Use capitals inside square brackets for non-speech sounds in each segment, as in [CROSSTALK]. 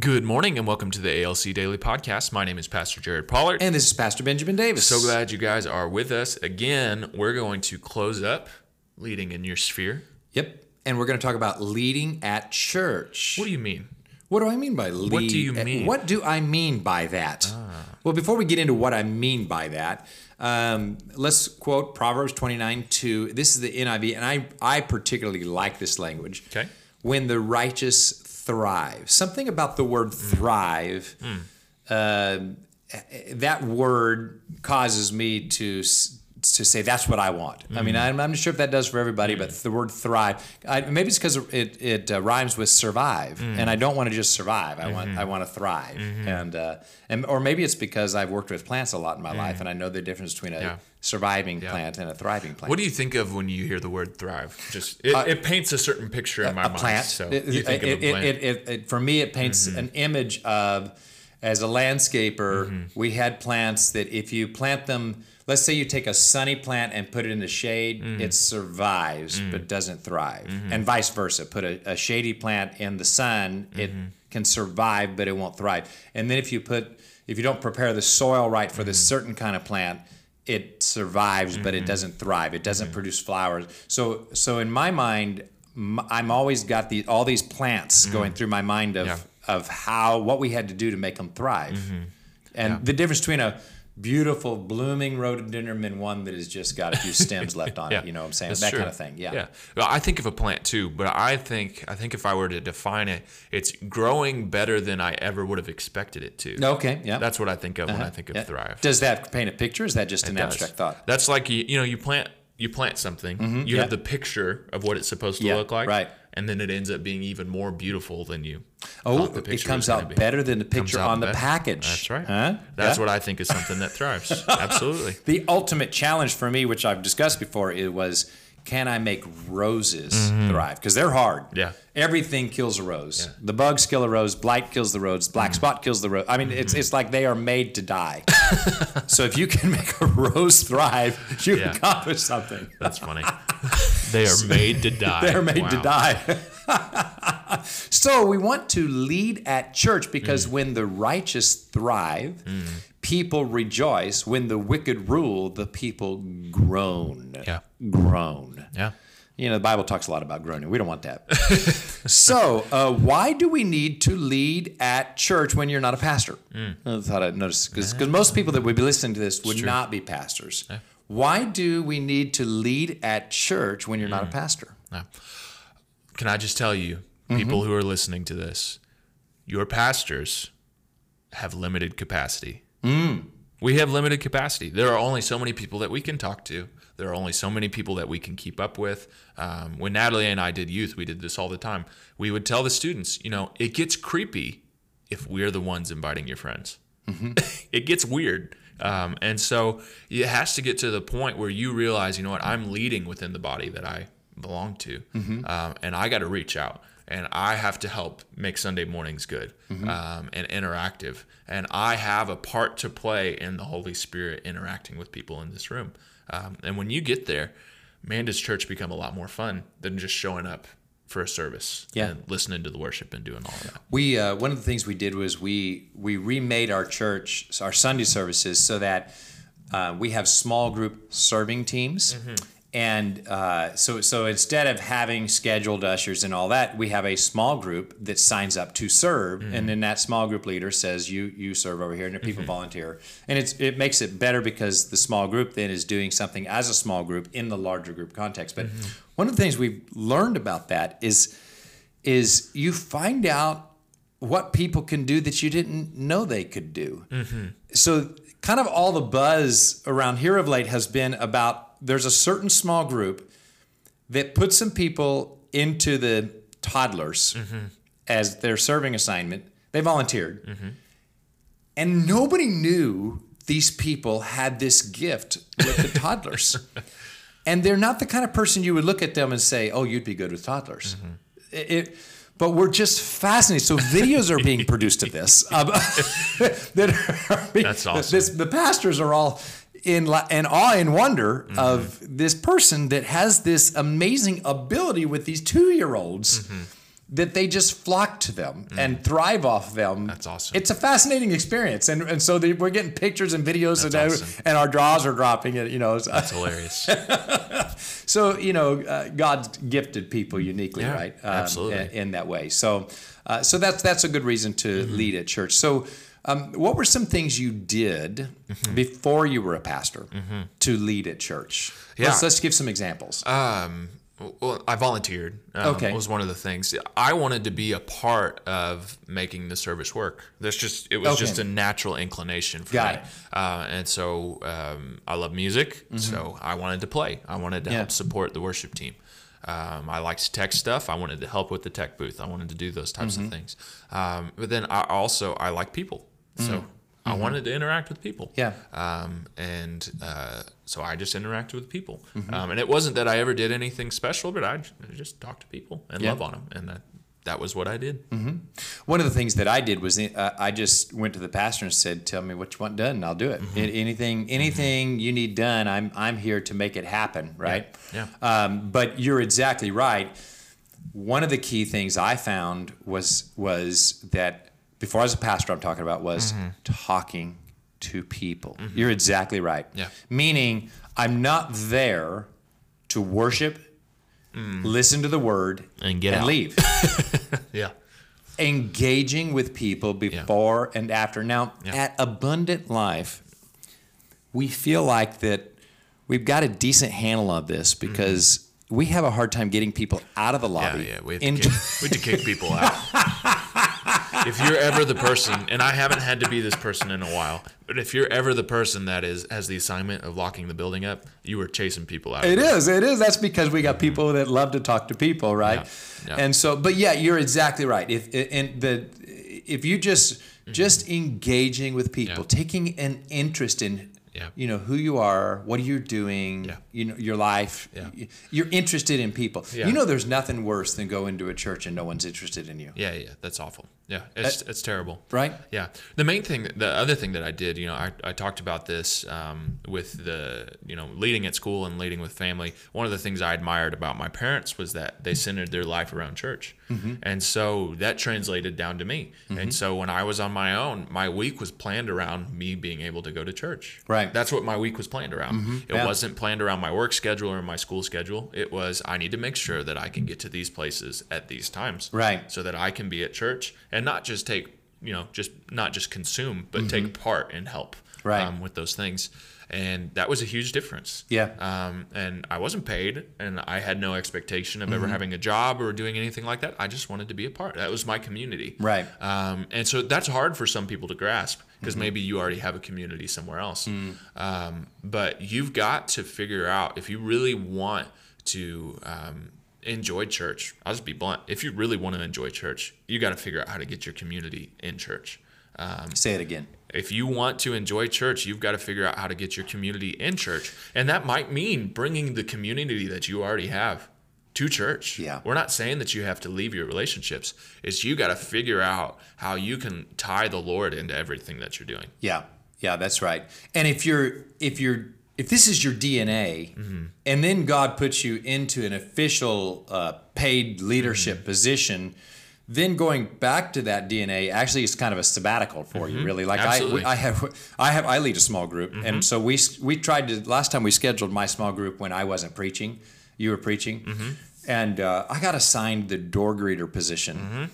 Good morning and welcome to the ALC Daily Podcast. My name is Pastor Jared Pollard. And this is Pastor Benjamin Davis. So glad you guys are with us. Again, we're going to close up leading in your sphere. Yep. And we're going to talk about leading at church. What do you mean? What do I mean by lead? What do you mean? What do I mean by that? Ah. Well, before we get into what I mean by that, um, let's quote Proverbs 29 2. This is the NIV, and I, I particularly like this language. Okay. When the righteous thrive. Something about the word thrive, mm. uh, that word causes me to to say that's what I want. Mm. I mean, I'm, I'm, not sure if that does for everybody, mm. but the word thrive, I, maybe it's because it, it uh, rhymes with survive, mm. and I don't want to just survive. I mm-hmm. want I want to thrive, mm-hmm. and uh, and or maybe it's because I've worked with plants a lot in my life, and I know the difference between a yeah surviving yeah. plant and a thriving plant. What do you think of when you hear the word thrive? Just it, uh, it paints a certain picture in my a mind. Plant. So it, you think it, of a plant. It, for me, it paints mm-hmm. an image of as a landscaper. Mm-hmm. We had plants that if you plant them, let's say you take a sunny plant and put it in the shade, mm-hmm. it survives mm-hmm. but doesn't thrive, mm-hmm. and vice versa. Put a, a, shady plant in the sun, it mm-hmm. can survive but it won't thrive. And then if you put if you don't prepare the soil right for this certain kind of plant, it survives, mm-hmm. but it mm-hmm. doesn't thrive. It doesn't mm-hmm. produce flowers. So, so in my mind, I'm always got the all these plants mm-hmm. going through my mind of yeah. Of how what we had to do to make them thrive, mm-hmm. and yeah. the difference between a beautiful blooming rhododendron and one that has just got a few stems [LAUGHS] left on yeah, it. You know what I'm saying? That true. kind of thing. Yeah. Yeah. Well, I think of a plant too, but I think I think if I were to define it, it's growing better than I ever would have expected it to. Okay. Yeah. That's what I think of uh-huh. when I think of yeah. thrive. Does that paint a picture? Is that just it an does. abstract thought? That's like you, you know you plant you plant something, mm-hmm. you yeah. have the picture of what it's supposed to yeah, look like, right? And then it ends up being even more beautiful than you. Oh, it comes out be. better than the picture on the better. package. That's right. Huh? That's yeah. what I think is something that thrives. [LAUGHS] Absolutely. The ultimate challenge for me, which I've discussed before, it was can I make roses mm-hmm. thrive? Because they're hard. Yeah. Everything kills a rose. Yeah. The bugs kill a rose. Blight kills the rose. Black mm-hmm. spot kills the rose. I mean, mm-hmm. it's it's like they are made to die. [LAUGHS] so if you can make a rose thrive, you yeah. accomplish something. That's funny. [LAUGHS] they are made to die. They are made wow. to die. [LAUGHS] so we want to lead at church because mm. when the righteous thrive, mm people rejoice. When the wicked rule, the people groan. Yeah. Groan. Yeah. You know, the Bible talks a lot about groaning. We don't want that. [LAUGHS] so, uh, why do we need to lead at church when you're not a pastor? Mm. I thought I'd notice because yeah. most people that would be listening to this would not be pastors. Yeah. Why do we need to lead at church when you're mm. not a mm. pastor? Can I just tell you, people mm-hmm. who are listening to this, your pastors have limited capacity. Mm. We have limited capacity. There are only so many people that we can talk to. There are only so many people that we can keep up with. Um, when Natalie and I did youth, we did this all the time. We would tell the students, you know, it gets creepy if we're the ones inviting your friends. Mm-hmm. [LAUGHS] it gets weird. Um, and so it has to get to the point where you realize, you know what, I'm leading within the body that I belong to. Mm-hmm. Um, and I got to reach out and I have to help make Sunday mornings good mm-hmm. um, and interactive. And I have a part to play in the Holy Spirit interacting with people in this room. Um, and when you get there, man, does church become a lot more fun than just showing up for a service yeah. and listening to the worship and doing all of that. We uh, one of the things we did was we we remade our church our Sunday services so that uh, we have small group serving teams. Mm-hmm and uh, so, so instead of having scheduled ushers and all that, we have a small group that signs up to serve, mm-hmm. and then that small group leader says, "You you serve over here," and people mm-hmm. volunteer, and it's it makes it better because the small group then is doing something as a small group in the larger group context. But mm-hmm. one of the things we've learned about that is is you find out what people can do that you didn't know they could do. Mm-hmm. So, kind of all the buzz around here of late has been about there's a certain small group that puts some people into the toddlers mm-hmm. as their serving assignment. They volunteered. Mm-hmm. And nobody knew these people had this gift with the toddlers. [LAUGHS] and they're not the kind of person you would look at them and say, "Oh, you'd be good with toddlers." Mm-hmm. It, it- but we're just fascinated. So videos are being produced of this. Um, [LAUGHS] [LAUGHS] that are being- That's awesome. This, the pastors are all in awe and wonder Mm-hmm. of this person that has this amazing ability with these two year olds. Mm-hmm. That they just flock to them and thrive off them. That's awesome. It's a fascinating experience, and and so they, we're getting pictures and videos, and awesome. and our draws are dropping. It, you know, It's hilarious. [LAUGHS] so you know, uh, God's gifted people uniquely, Yeah, right? absolutely. In, in that way. So, uh, so that's that's a good reason to Mm-hmm. lead at church. So, um, what were some things you did Mm-hmm. before you were a pastor to lead at church? Yeah. Let's, let's give some examples. Um, well, I volunteered. Um, Okay. was one of the things I wanted to be a part of making the service work. That's just it was Okay. just a natural inclination for Got me. Uh, and so um, I love music, so I wanted to play. I wanted to Mm-hmm. Yeah. help support the worship team. Um, I liked tech stuff. I wanted to help with the tech booth. I wanted to do those types Mm-hmm. of things. Um, but then I also I like people, so I wanted to interact with people. Mm-hmm. Yeah. Um, and uh, so I just interacted with people. Mm-hmm. Um, and it wasn't that I ever did anything special, but I just talked to people and Yeah. love on them. And that, that was what I did. One of the things that I did was uh, I just went to the pastor and said, "Tell me what you want done, and I'll do it. Mm-hmm. Anything, anything you need done, I'm I'm here to make it happen." Right? Yeah. Um, but you're exactly right. One of the key things I found was was that before I was a pastor, I'm talking about was Mm-hmm. talking to people. You're exactly right. Yeah. Meaning, I'm not there to worship, listen to the word, Mm. And get and out. leave [LAUGHS] Yeah. engaging with people before and after. Now, Yeah. at Abundant Life, we feel like that we've got a decent handle on this because we have a hard time getting people out of the Mm-hmm. Yeah. lobby. Yeah. We have, into- kick, we have to kick people out. [LAUGHS] if you're ever the person, and I haven't had to be this person in a while, but if you're ever the person that is has the assignment of locking the building up, you are chasing people out. It is. It is. That's because we got people that love to talk to people, right? Yeah, yeah. And so, but yeah, you're exactly right. If and the if you just just engaging with people, Mm-hmm. Yeah. taking an interest in. Yeah. You know who you are, what are you doing, Yeah. you know your life. Yeah. You're interested in people. Yeah. You know there's nothing worse than go into a church and no one's interested in you. Yeah, yeah, that's awful. Yeah, it's it's terrible. Right? Yeah. The main thing, the other thing that I did, you know, I, I talked about this um, with the, you know, leading at school and leading with family. One of the things I admired about my parents was that they centered their life around church. Mm-hmm. And so that translated down to me. And so when I was on my own, my week was planned around me being able to go to church. Right. That's what my week was planned around. It Yeah. wasn't planned around my work schedule or my school schedule. It was, I need to make sure that I can get to these places at these times Right. so that I can be at church and not just take, you know, just not just consume, but take part and help Mm-hmm. Right. um, with those things. And that was a huge difference. Yeah. Um, and I wasn't paid, and I had no expectation of Mm-hmm. ever having a job or doing anything like that. I just wanted to be a part. That was my community. Right. Um, and so that's hard for some people to grasp because Mm-hmm. maybe you already have a community somewhere else. Mm. Um, but you've got to figure out if you really want to um, enjoy church. I'll just be blunt. If you really want to enjoy church, you got to figure out how to get your community in church. Um, Say it again. If you want to enjoy church, you've got to figure out how to get your community in church. And that might mean bringing the community that you already have to church. Yeah. We're not saying that you have to leave your relationships. It's you got to figure out how you can tie the Lord into everything that you're doing. Yeah, yeah, that's right. And if you're if you're if this is your DNA, Mm-hmm. and then God puts you into an official uh, paid leadership Mm-hmm. position, then going back to that DNA actually is kind of a sabbatical for you, really. Like I, Mm-hmm. Absolutely. Mm-hmm. I have, I have, I lead a small group, and so we we tried to last time we scheduled my small group when I wasn't preaching, you were preaching, Mm-hmm. and uh, I got assigned the door greeter position. Mm-hmm.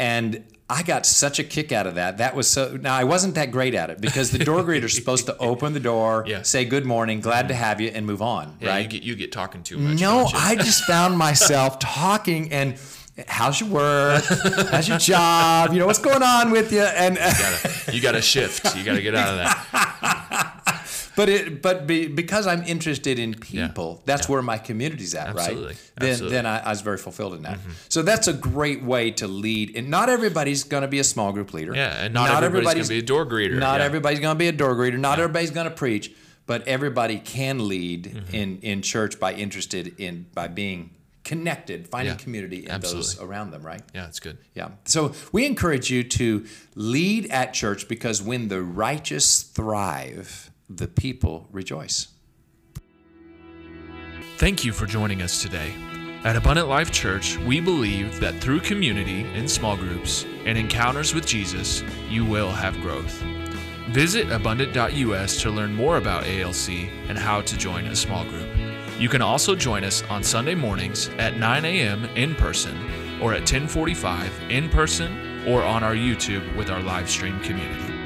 And I got such a kick out of that. That was so. Now I wasn't that great at it because the door greeter's supposed to [LAUGHS] open the door, Yeah. say good morning, glad to have you, and move on. Yeah, right? you get you get talking too much. no? I just found [LAUGHS] myself talking and. How's your work? How's your job? You know what's going on with you? And gotta, you got to shift. You got to get out of that. [LAUGHS] but it but be, because I'm interested in people, that's where my community's at, Absolutely. right? Then Absolutely. then I, I was very fulfilled in that. So that's a great way to lead. And not everybody's going to be a small group leader. Yeah, and not, everybody's, gonna be a door greeter. Not yeah. everybody's going to be a door greeter. Not everybody's going to preach. but everybody can lead mm-hmm. in in church by interested in by being connected, finding yeah, community in absolutely. those around them, right? Yeah, it's good. Yeah. So we encourage you to lead at church because when the righteous thrive, the people rejoice. Thank you for joining us today. At Abundant Life Church, we believe that through community in small groups and encounters with Jesus, you will have growth. Visit abundant.us to learn more about ALC and how to join a small group. You can also join us on Sunday mornings at 9 a.m. in person or at 1045 in person or on our YouTube with our live stream community.